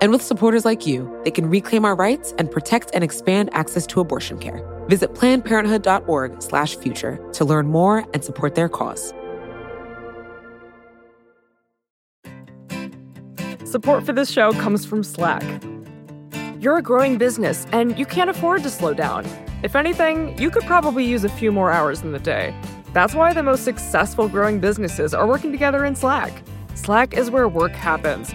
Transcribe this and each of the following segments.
And with supporters like you, they can reclaim our rights and protect and expand access to abortion care. Visit plannedparenthood.org/future to learn more and support their cause. Support for this show comes from Slack. You're a growing business and you can't afford to slow down. If anything, you could probably use a few more hours in the day. That's why the most successful growing businesses are working together in Slack. Slack is where work happens,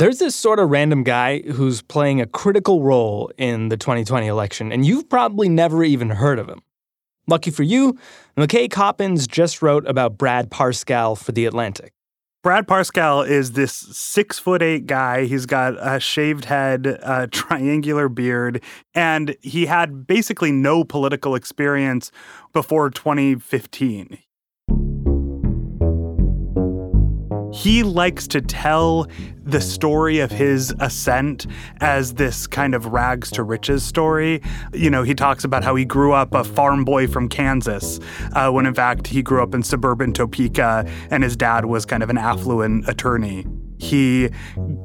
There's this sort of random guy who's playing a critical role in the 2020 election, and you've probably never even heard of him. Lucky for you, McKay Coppins just wrote about Brad Parscale for The Atlantic. Brad Parscale is this six foot eight guy. He's got a shaved head, a triangular beard, and he had basically no political experience before 2015. He likes to tell the story of his ascent as this kind of rags to riches story. You know, he talks about how he grew up a farm boy from Kansas, uh, when in fact he grew up in suburban Topeka and his dad was kind of an affluent attorney. He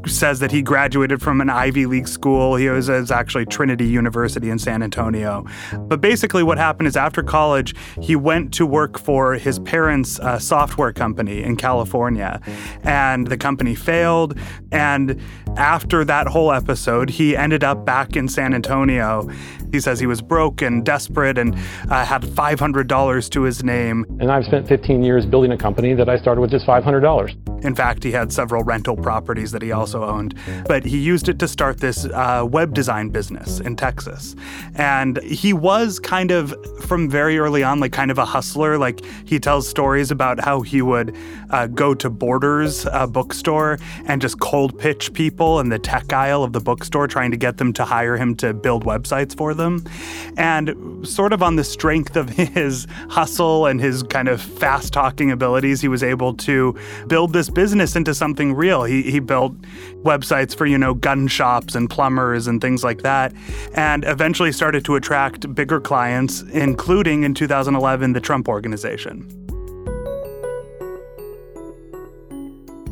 says that he graduated from an Ivy League school. He was, was, actually Trinity University in San Antonio. But basically, what happened is after college, he went to work for his parents' uh, software company in California. And the company failed. And after that whole episode, he ended up back in San Antonio. He says he was broke and desperate and uh, had $500 to his name. And I've spent 15 years building a company that I started with just $500. In fact, he had several rental properties that he also owned, but he used it to start this uh, web design business in Texas. And he was kind of, from very early on, like kind of a hustler. Like he tells stories about how he would uh, go to Borders uh, bookstore and just cold pitch people in the tech aisle of the bookstore, trying to get them to hire him to build websites for them. And sort of on the strength of his hustle and his kind of fast talking abilities, he was able to build this business into something real. He, he built websites for, you know, gun shops and plumbers and things like that, and eventually started to attract bigger clients, including in 2011, the Trump Organization.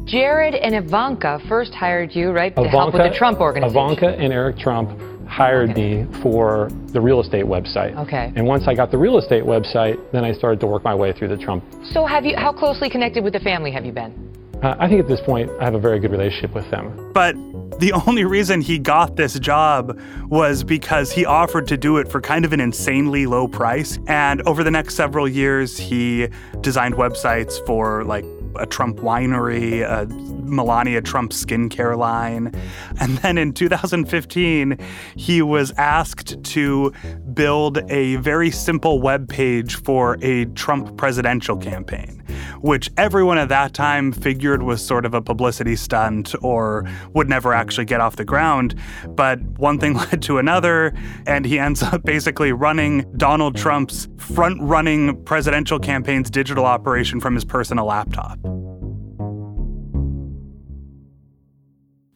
Jared and Ivanka first hired you, right, to Ivanka, help with the Trump organization. Ivanka and Eric Trump hired okay. me for the real estate website. Okay. And once I got the real estate website, then I started to work my way through the Trump. So have you? How closely connected with the family have you been? I think at this point I have a very good relationship with them. But the only reason he got this job was because he offered to do it for kind of an insanely low price. And over the next several years, he designed websites for like a Trump winery, a Melania Trump skincare line. And then in 2015, he was asked to build mm. a very simple web page for a Trump presidential campaign, which everyone at that time figured was sort of a publicity stunt or would never actually get off the ground. But one thing led to another, and he ends up basically running Donald mm. Trump's front running presidential campaign's digital operation from his personal laptop.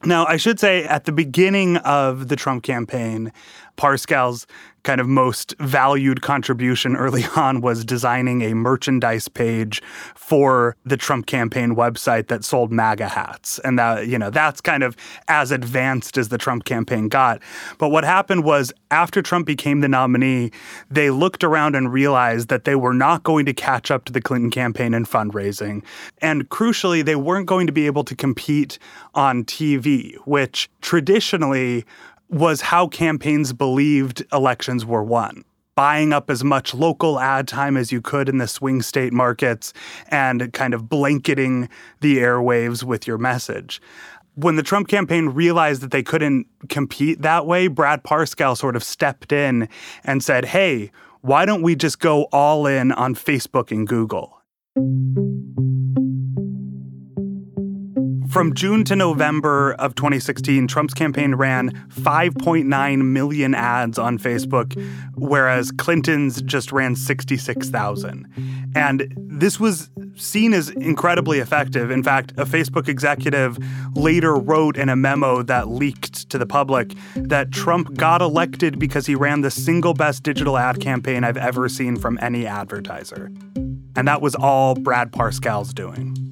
Now, I should say at the beginning of the Trump campaign, Parscale's kind of most valued contribution early on was designing a merchandise page for the Trump campaign website that sold MAGA hats. And that, you know, that's kind of as advanced as the Trump campaign got. But what happened was after Trump became the nominee, they looked around and realized that they were not going to catch up to the Clinton campaign in fundraising. And crucially, they weren't going to be able to compete on TV, which traditionally was how campaigns believed elections were won. buying up as much local ad time as you could in the swing state markets and kind of blanketing the airwaves with your message when the Trump campaign realized that they couldn't compete that way, Brad Parscale sort of stepped in and said, hey, why don't we just go all in on Facebook and Google? From June to November of 2016, Trump's campaign ran 5.9 million ads on Facebook, whereas Clinton's just ran 66,000. And this was seen as incredibly effective. In fact, a Facebook executive later wrote in a memo that leaked to the public that Trump got elected because he ran the single best digital ad campaign I've ever seen from any advertiser. And that was all Brad Parscale's doing.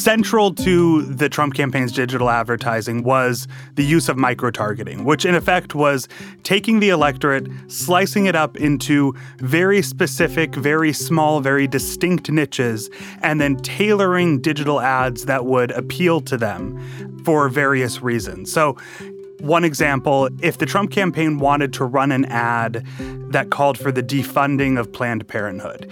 Central to the Trump campaign's digital advertising was the use of micro targeting, which in effect was taking the electorate, slicing it up into very specific, very small, very distinct niches, and then tailoring digital ads that would appeal to them for various reasons. So one example if the Trump campaign wanted to run an ad that called for the defunding of Planned Parenthood,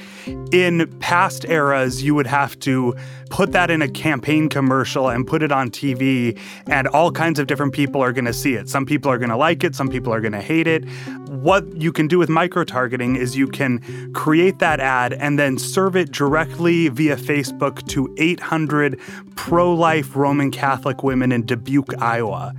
in past eras, you would have to put that in a campaign commercial and put it on TV, and all kinds of different people are going to see it. Some people are going to like it, some people are going to hate it. What you can do with micro targeting is you can create that ad and then serve it directly via Facebook to 800 pro life Roman Catholic women in Dubuque, Iowa.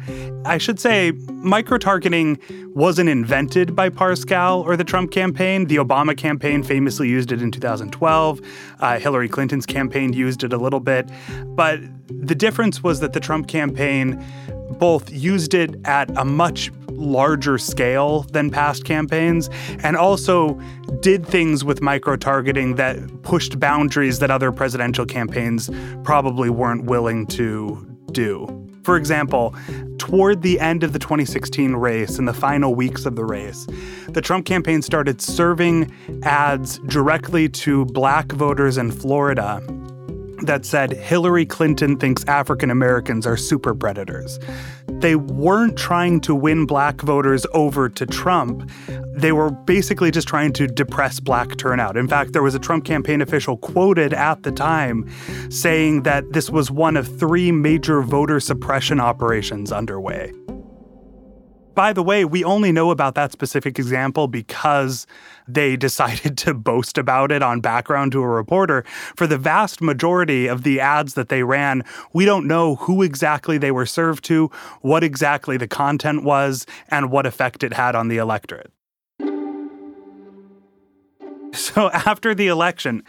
I should say, micro targeting wasn't invented by Parscale or the Trump campaign. The Obama campaign famously used it in 2012. Uh, Hillary Clinton's campaign used it a little bit. But the difference was that the Trump campaign both used it at a much larger scale than past campaigns and also did things with micro targeting that pushed boundaries that other presidential campaigns probably weren't willing to do. For example, toward the end of the 2016 race, in the final weeks of the race, the Trump campaign started serving ads directly to black voters in Florida that said Hillary Clinton thinks African Americans are super predators. They weren't trying to win black voters over to Trump. They were basically just trying to depress black turnout. In fact, there was a Trump campaign official quoted at the time saying that this was one of three major voter suppression operations underway by the way, we only know about that specific example because they decided to boast about it on background to a reporter. For the vast majority of the ads that they ran, we don't know who exactly they were served to, what exactly the content was, and what effect it had on the electorate. So after the election,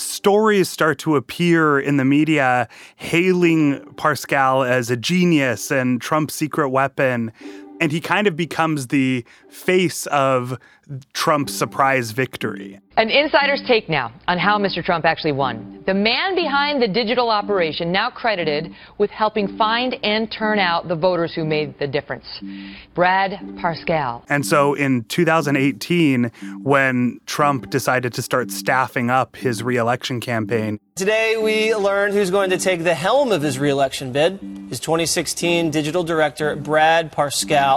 stories start to appear in the media hailing Parscale as a genius and Trump's secret weapon and he kind of becomes the face of Trump's surprise victory. An insider's take now on how Mr. Trump actually won. The man behind the digital operation, now credited with helping find and turn out the voters who made the difference Brad Parscale. And so in 2018, when Trump decided to start staffing up his reelection campaign, Today, we learned who's going to take the helm of his reelection bid. His 2016 digital director, Brad Parscale,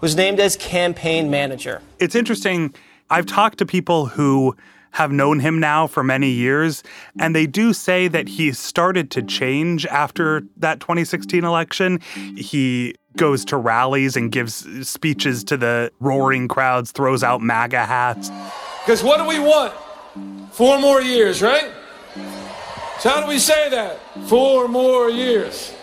was named as campaign manager. It's interesting. I've talked to people who have known him now for many years, and they do say that he started to change after that 2016 election. He goes to rallies and gives speeches to the roaring crowds, throws out MAGA hats. Because what do we want? Four more years, right? So, how do we say that? Four more years.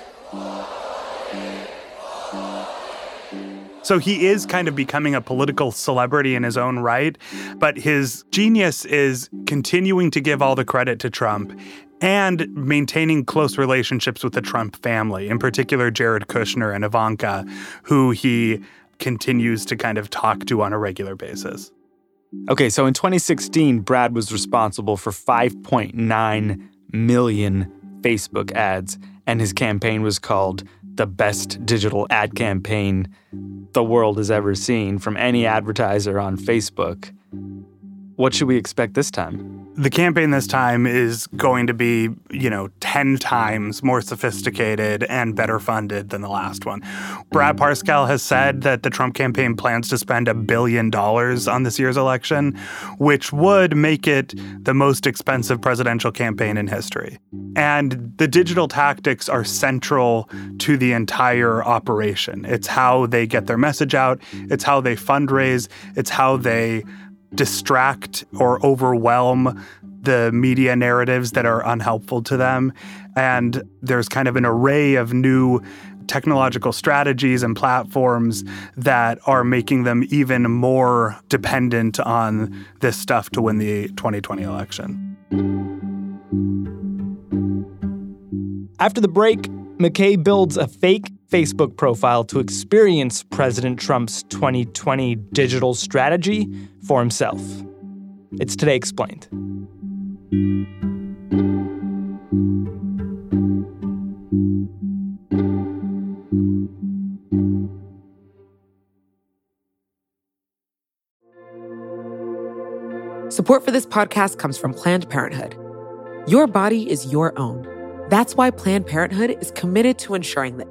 So he is kind of becoming a political celebrity in his own right, but his genius is continuing to give all the credit to Trump and maintaining close relationships with the Trump family, in particular Jared Kushner and Ivanka, who he continues to kind of talk to on a regular basis. Okay, so in 2016, Brad was responsible for 5.9 million Facebook ads, and his campaign was called the best digital ad campaign the world has ever seen from any advertiser on Facebook. What should we expect this time? The campaign this time is going to be, you know, 10 times more sophisticated and better funded than the last one. Brad Parscale has said that the Trump campaign plans to spend a billion dollars on this year's election, which would make it the most expensive presidential campaign in history. And the digital tactics are central to the entire operation. It's how they get their message out, it's how they fundraise, it's how they distract or overwhelm the media narratives that are unhelpful to them. And there's kind of an array of new technological strategies and platforms that are making them even more dependent on this stuff to win the 2020 election. After the break, McKay builds a fake Facebook profile to experience President Trump's 2020 digital strategy for himself. It's Today Explained. Support for this podcast comes from Planned Parenthood. Your body is your own. That's why Planned Parenthood is committed to ensuring that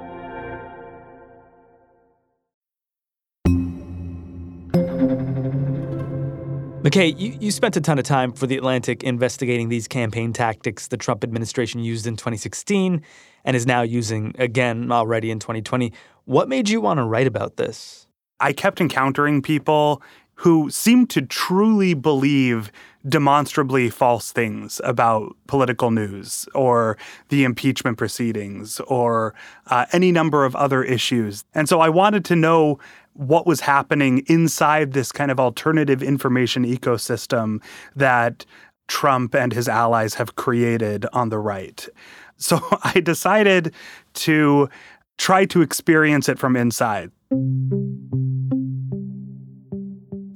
McKay, you, you spent a ton of time for The Atlantic investigating these campaign tactics the Trump administration used in 2016 and is now using again already in 2020. What made you want to write about this? I kept encountering people who seemed to truly believe demonstrably false things about political news or the impeachment proceedings or uh, any number of other issues. And so I wanted to know what was happening inside this kind of alternative information ecosystem that Trump and his allies have created on the right. So I decided to try to experience it from inside.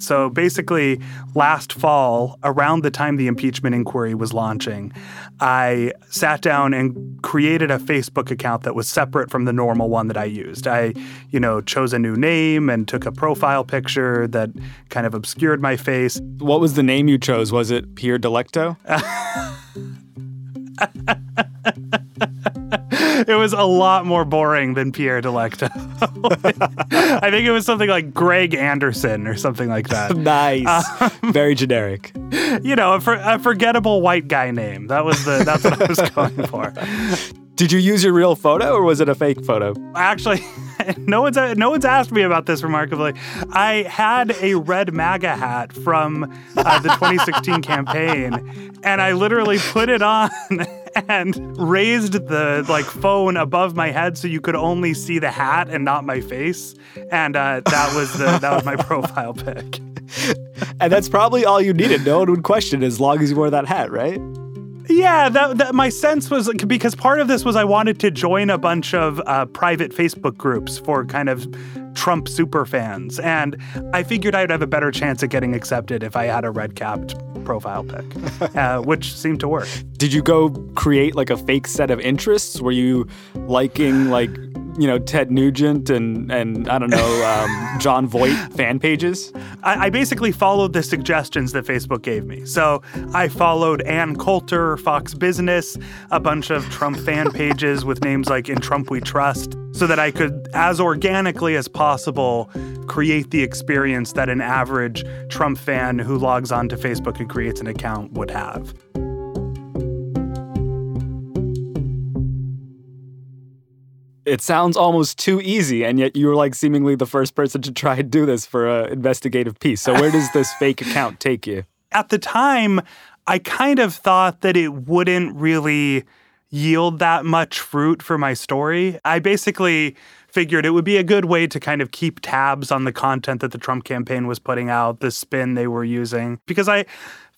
So basically, last fall, around the time the impeachment inquiry was launching, I sat down and created a Facebook account that was separate from the normal one that I used. I, you know, chose a new name and took a profile picture that kind of obscured my face. What was the name you chose? Was it Pierre Delecto? it was a lot more boring than Pierre Delecto. I think it was something like Greg Anderson or something like that. nice. Um, Very generic. You know, a, for, a forgettable white guy name. That was the that's what I was going for. Did you use your real photo or was it a fake photo? Actually, no one's no one's asked me about this remarkably. I had a red MAGA hat from uh, the 2016 campaign, and I literally put it on and raised the like phone above my head so you could only see the hat and not my face. And uh, that was the that was my profile pic. And that's probably all you needed. No one would question as long as you wore that hat, right? Yeah, that, that, my sense was because part of this was I wanted to join a bunch of uh, private Facebook groups for kind of Trump super fans, and I figured I'd have a better chance at getting accepted if I had a red capped profile pic, uh, which seemed to work. Did you go create like a fake set of interests? Were you liking like you know Ted Nugent and and I don't know um, Jon Voight fan pages? I, I, basically followed the suggestions that Facebook gave me. So I followed Ann Coulter, Fox Business, a bunch of Trump fan pages with names like "In Trump We Trust," so that I could, as organically as possible, create the experience that an average Trump fan who logs onto Facebook and creates an account would have. It sounds almost too easy, and yet you were like seemingly the first person to try and do this for an investigative piece. So where does this fake account take you? At the time, I kind of thought that it wouldn't really yield that much fruit for my story. I basically figured it would be a good way to kind of keep tabs on the content that the Trump campaign was putting out, the spin they were using, because I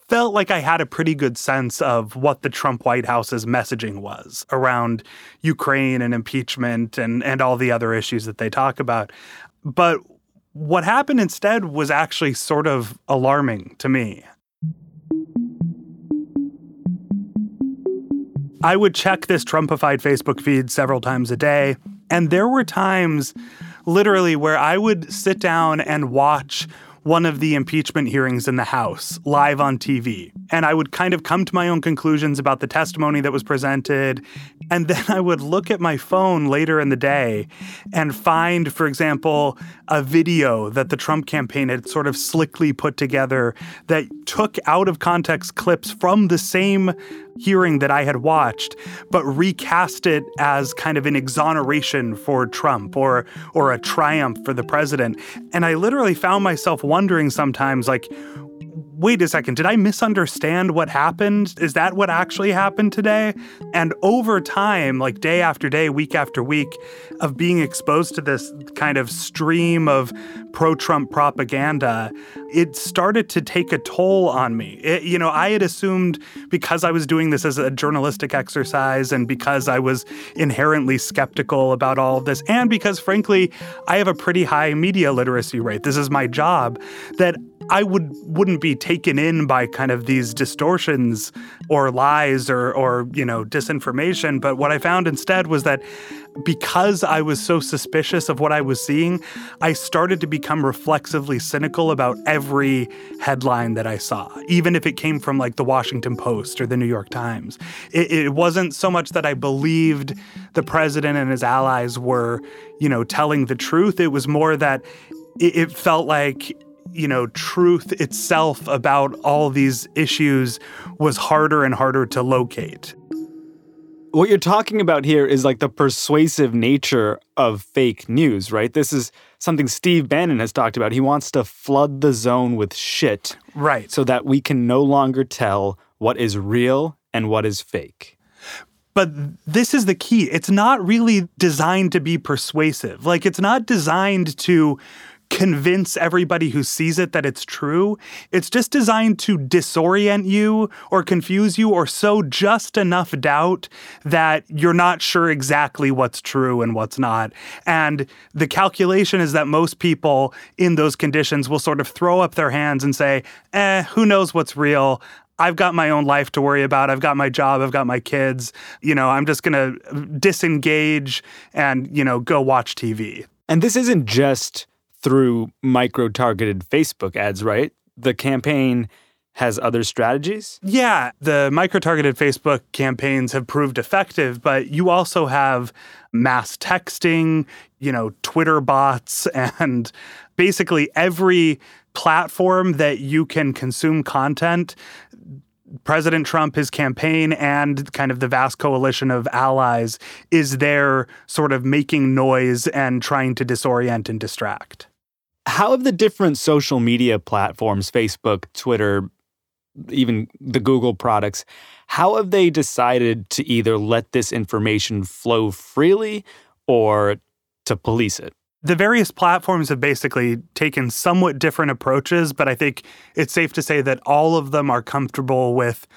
felt like I had a pretty good sense of what the Trump White House's messaging was around Ukraine and impeachment and, and all the other issues that they talk about. But what happened instead was actually sort of alarming to me. I would check this Trumpified Facebook feed several times a day. And there were times, literally, where I would sit down and watch one of the impeachment hearings in the House live on TV. And I would kind of come to my own conclusions about the testimony that was presented. And then I would look at my phone later in the day and find, for example, a video that the Trump campaign had sort of slickly put together that took out of context clips from the same hearing that I had watched, but recast it as kind of an exoneration for Trump or or a triumph for the president. And I literally found myself wondering sometimes like wait a second, did I misunderstand what happened? Is that what actually happened today? And over time, like day after day, week after week, of being exposed to this kind of stream of pro Trump propaganda, it started to take a toll on me. It, you know, I had assumed because I was doing this as a journalistic exercise and because I was inherently skeptical about all of this, and because frankly, I have a pretty high media literacy rate, this is my job, that I would wouldn't be taken in by kind of these distortions or lies or or you know disinformation. But what I found instead was that because I was so suspicious of what I was seeing I started to become reflexively cynical about every headline that I saw even if it came from like the Washington Post or the New York Times. It, it wasn't so much that I believed the president and his allies were you know telling the truth. It was more that it, it felt like you know, truth itself about all these issues was harder and harder to locate. What you're talking about here is like the persuasive nature of fake news, right? This is something Steve Bannon has talked about. He wants to flood the zone with shit. Right. So that we can no longer tell what is real and what is fake. But this is the key. It's not really designed to be persuasive. Like, it's not designed to convince everybody who sees it that it's true. It's just designed to disorient you or confuse you or sow just enough doubt that you're not sure exactly what's true and what's not. And the calculation is that most people in those conditions will sort of throw up their hands and say, eh, who knows what's real? I've got my own life to worry about. I've got my job. I've got my kids. You know, I'm just going to disengage and, you know, go watch TV. And this isn't just through micro targeted Facebook ads, right? The campaign has other strategies? Yeah, the micro targeted Facebook campaigns have proved effective, but you also have mass texting, you know, Twitter bots, and basically every platform that you can consume content. President Trump, his campaign, and kind of the vast coalition of allies is there sort of making noise and trying to disorient and distract. How have the different social media platforms, Facebook, Twitter, even the Google products, how have they decided to either let this information flow freely or to police it? The various platforms have basically taken somewhat different approaches, but I think it's safe to say that all of them are comfortable with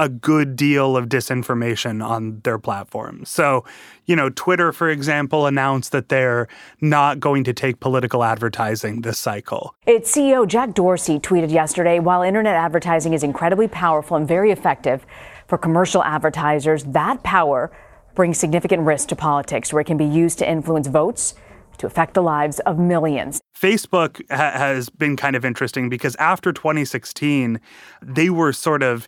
a good deal of disinformation on their platforms. So, you know, Twitter, for example, announced that they're not going to take political advertising this cycle. Its CEO Jack Dorsey tweeted yesterday while internet advertising is incredibly powerful and very effective for commercial advertisers, that power brings significant risk to politics where it can be used to influence votes to affect the lives of millions. Facebook ha- has been kind of interesting because after 2016, they were sort of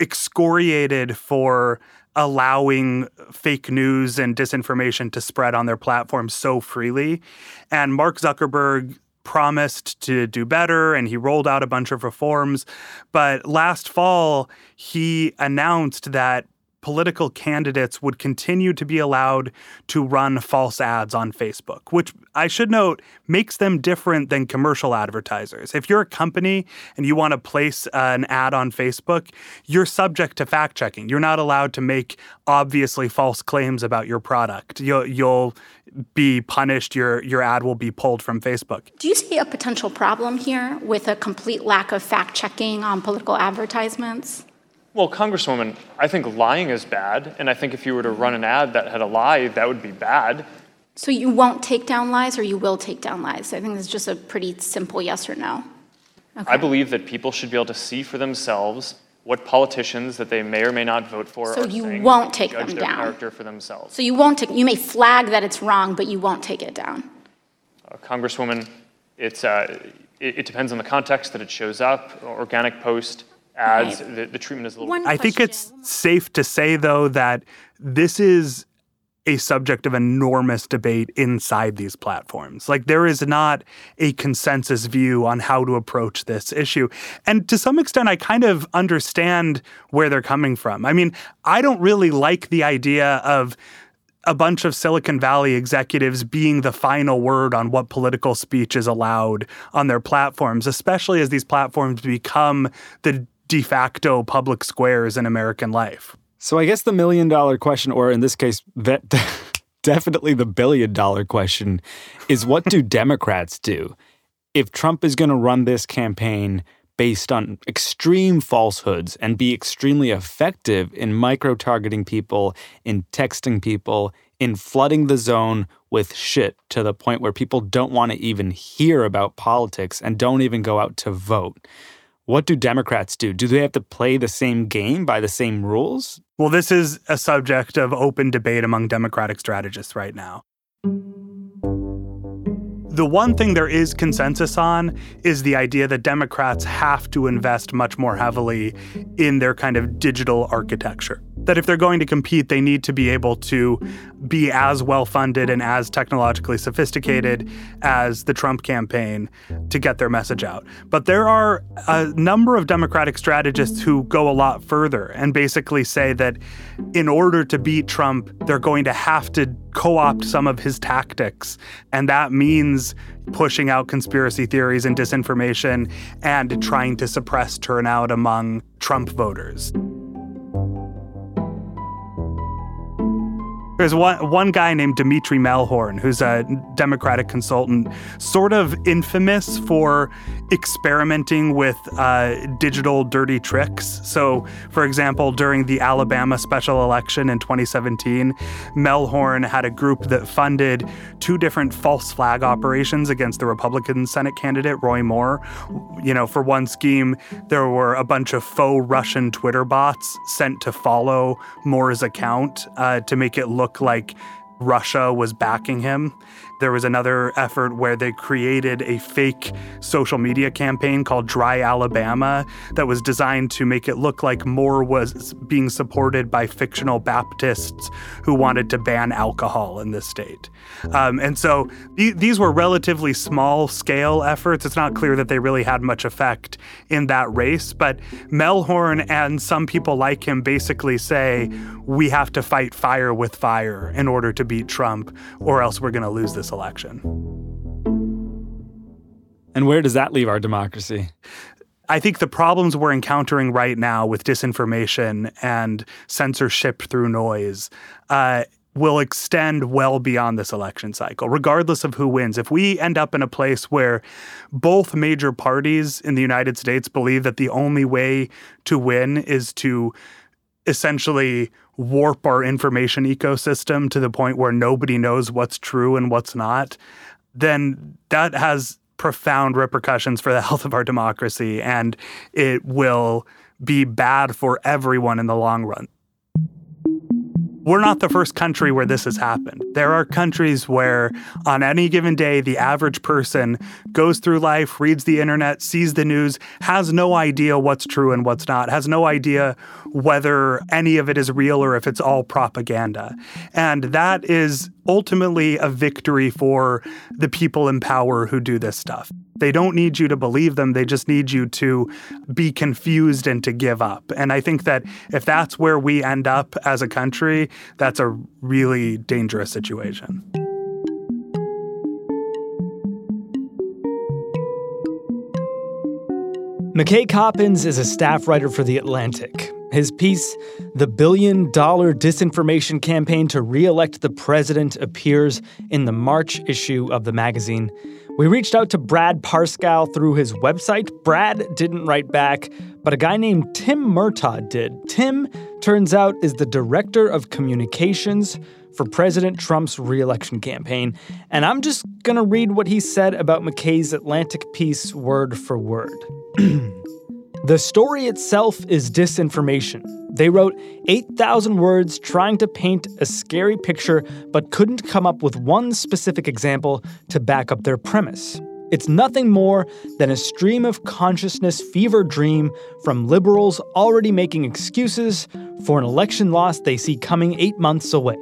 excoriated for allowing fake news and disinformation to spread on their platform so freely. And Mark Zuckerberg promised to do better and he rolled out a bunch of reforms. But last fall, he announced that political candidates would continue to be allowed to run false ads on Facebook, which I should note makes them different than commercial advertisers. If you're a company and you want to place uh, an ad on Facebook, you're subject to fact checking. You're not allowed to make obviously false claims about your product. You'll, you'll be punished. Your your ad will be pulled from Facebook. Do you see a potential problem here with a complete lack of fact checking on political advertisements? Well, Congresswoman, I think lying is bad, and I think if you were to run an ad that had a lie, that would be bad. So you won't take down lies, or you will take down lies? I think it's just a pretty simple yes or no. Okay. I believe that people should be able to see for themselves what politicians that they may or may not vote for so are you won't take them their down. character for themselves. So you won't take. You may flag that it's wrong, but you won't take it down. Uh, Congresswoman, it's uh, it, it depends on the context that it shows up. Organic post ads, right. the, the, treatment is a little. One I think it's safe to say, though, that this is a subject of enormous debate inside these platforms. Like, there is not a consensus view on how to approach this issue. And to some extent, I kind of understand where they're coming from. I mean, I don't really like the idea of a bunch of Silicon Valley executives being the final word on what political speech is allowed on their platforms, especially as these platforms become the de facto public squares in American life. So I guess the million dollar question, or in this case, that definitely the billion dollar question, is what do Democrats do? If Trump is going to run this campaign based on extreme falsehoods and be extremely effective in micro targeting people, in texting people, in flooding the zone with shit to the point where people don't want to even hear about politics and don't even go out to vote. What do Democrats do? Do they have to play the same game by the same rules? Well, this is a subject of open debate among Democratic strategists right now. The one thing there is consensus on is the idea that Democrats have to invest much more heavily in their kind of digital architecture that if they're going to compete, they need to be able to be as well funded and as technologically sophisticated as the Trump campaign to get their message out. But there are a number of Democratic strategists who go a lot further and basically say that in order to beat Trump, they're going to have to co opt some of his tactics. And that means pushing out conspiracy theories and disinformation and trying to suppress turnout among Trump voters. There's one one guy named Dimitri Mehlhorn, who's a Democratic consultant, sort of infamous for experimenting with uh, digital dirty tricks. So, for example, during the Alabama special election in 2017, Mehlhorn had a group that funded two different false flag operations against the Republican Senate candidate Roy Moore. You know, for one scheme, there were a bunch of faux Russian Twitter bots sent to follow Moore's account uh, to make it look like Russia was backing him. There was another effort where they created a fake social media campaign called Dry Alabama that was designed to make it look like Moore was being supported by fictional Baptists who wanted to ban alcohol in this state. Um, and so th- these were relatively small scale efforts. It's not clear that they really had much effect in that race, but Mehlhorn and some people like him basically say we have to fight fire with fire in order to beat Trump, or else we're going to lose this election. And where does that leave our democracy? I think the problems we're encountering right now with disinformation and censorship through noise uh, will extend well beyond this election cycle, regardless of who wins. If we end up in a place where both major parties in the United States believe that the only way to win is to essentially warp our information ecosystem to the point where nobody knows what's true and what's not, then that has profound repercussions for the health of our democracy and it will be bad for everyone in the long run. We're not the first country where this has happened. There are countries where, on any given day, the average person goes through life, reads the internet, sees the news, has no idea what's true and what's not, has no idea whether any of it is real or if it's all propaganda. And that is ultimately a victory for the people in power who do this stuff. They don't need you to believe them, they just need you to be confused and to give up. And I think that if that's where we end up as a country, that's a really dangerous situation. McKay Coppins is a staff writer for The Atlantic. His piece, The Billion Dollar Disinformation Campaign to Re-elect the President, appears in the March issue of the magazine. We reached out to Brad Parscale through his website. Brad didn't write back, but a guy named Tim Murtaugh did. Tim, turns out, is the director of communications for President Trump's reelection campaign. And I'm just going to read what he said about McKay's Atlantic piece word for word. the story itself is disinformation. They wrote 8,000 words trying to paint a scary picture, but couldn't come up with one specific example to back up their premise. It's nothing more than a stream of consciousness fever dream from liberals already making excuses for an election loss they see coming eight months away.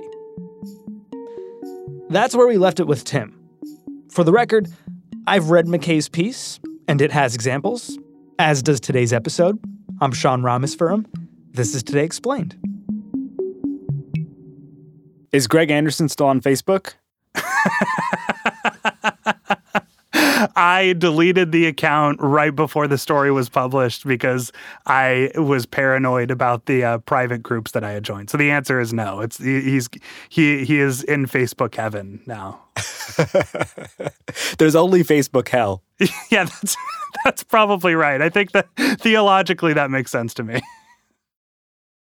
That's where we left it with Tim. For the record, I've read McKay's piece, and it has examples, as does today's episode. I'm Sean Rameswaram. This is Today Explained. Is Greg Anderson still on Facebook? I deleted the account right before the story was published because I was paranoid about the uh, private groups that I had joined. So the answer is no. It's he's he he is in Facebook heaven now. There's only Facebook hell. yeah, that's that's probably right. I think that theologically that makes sense to me.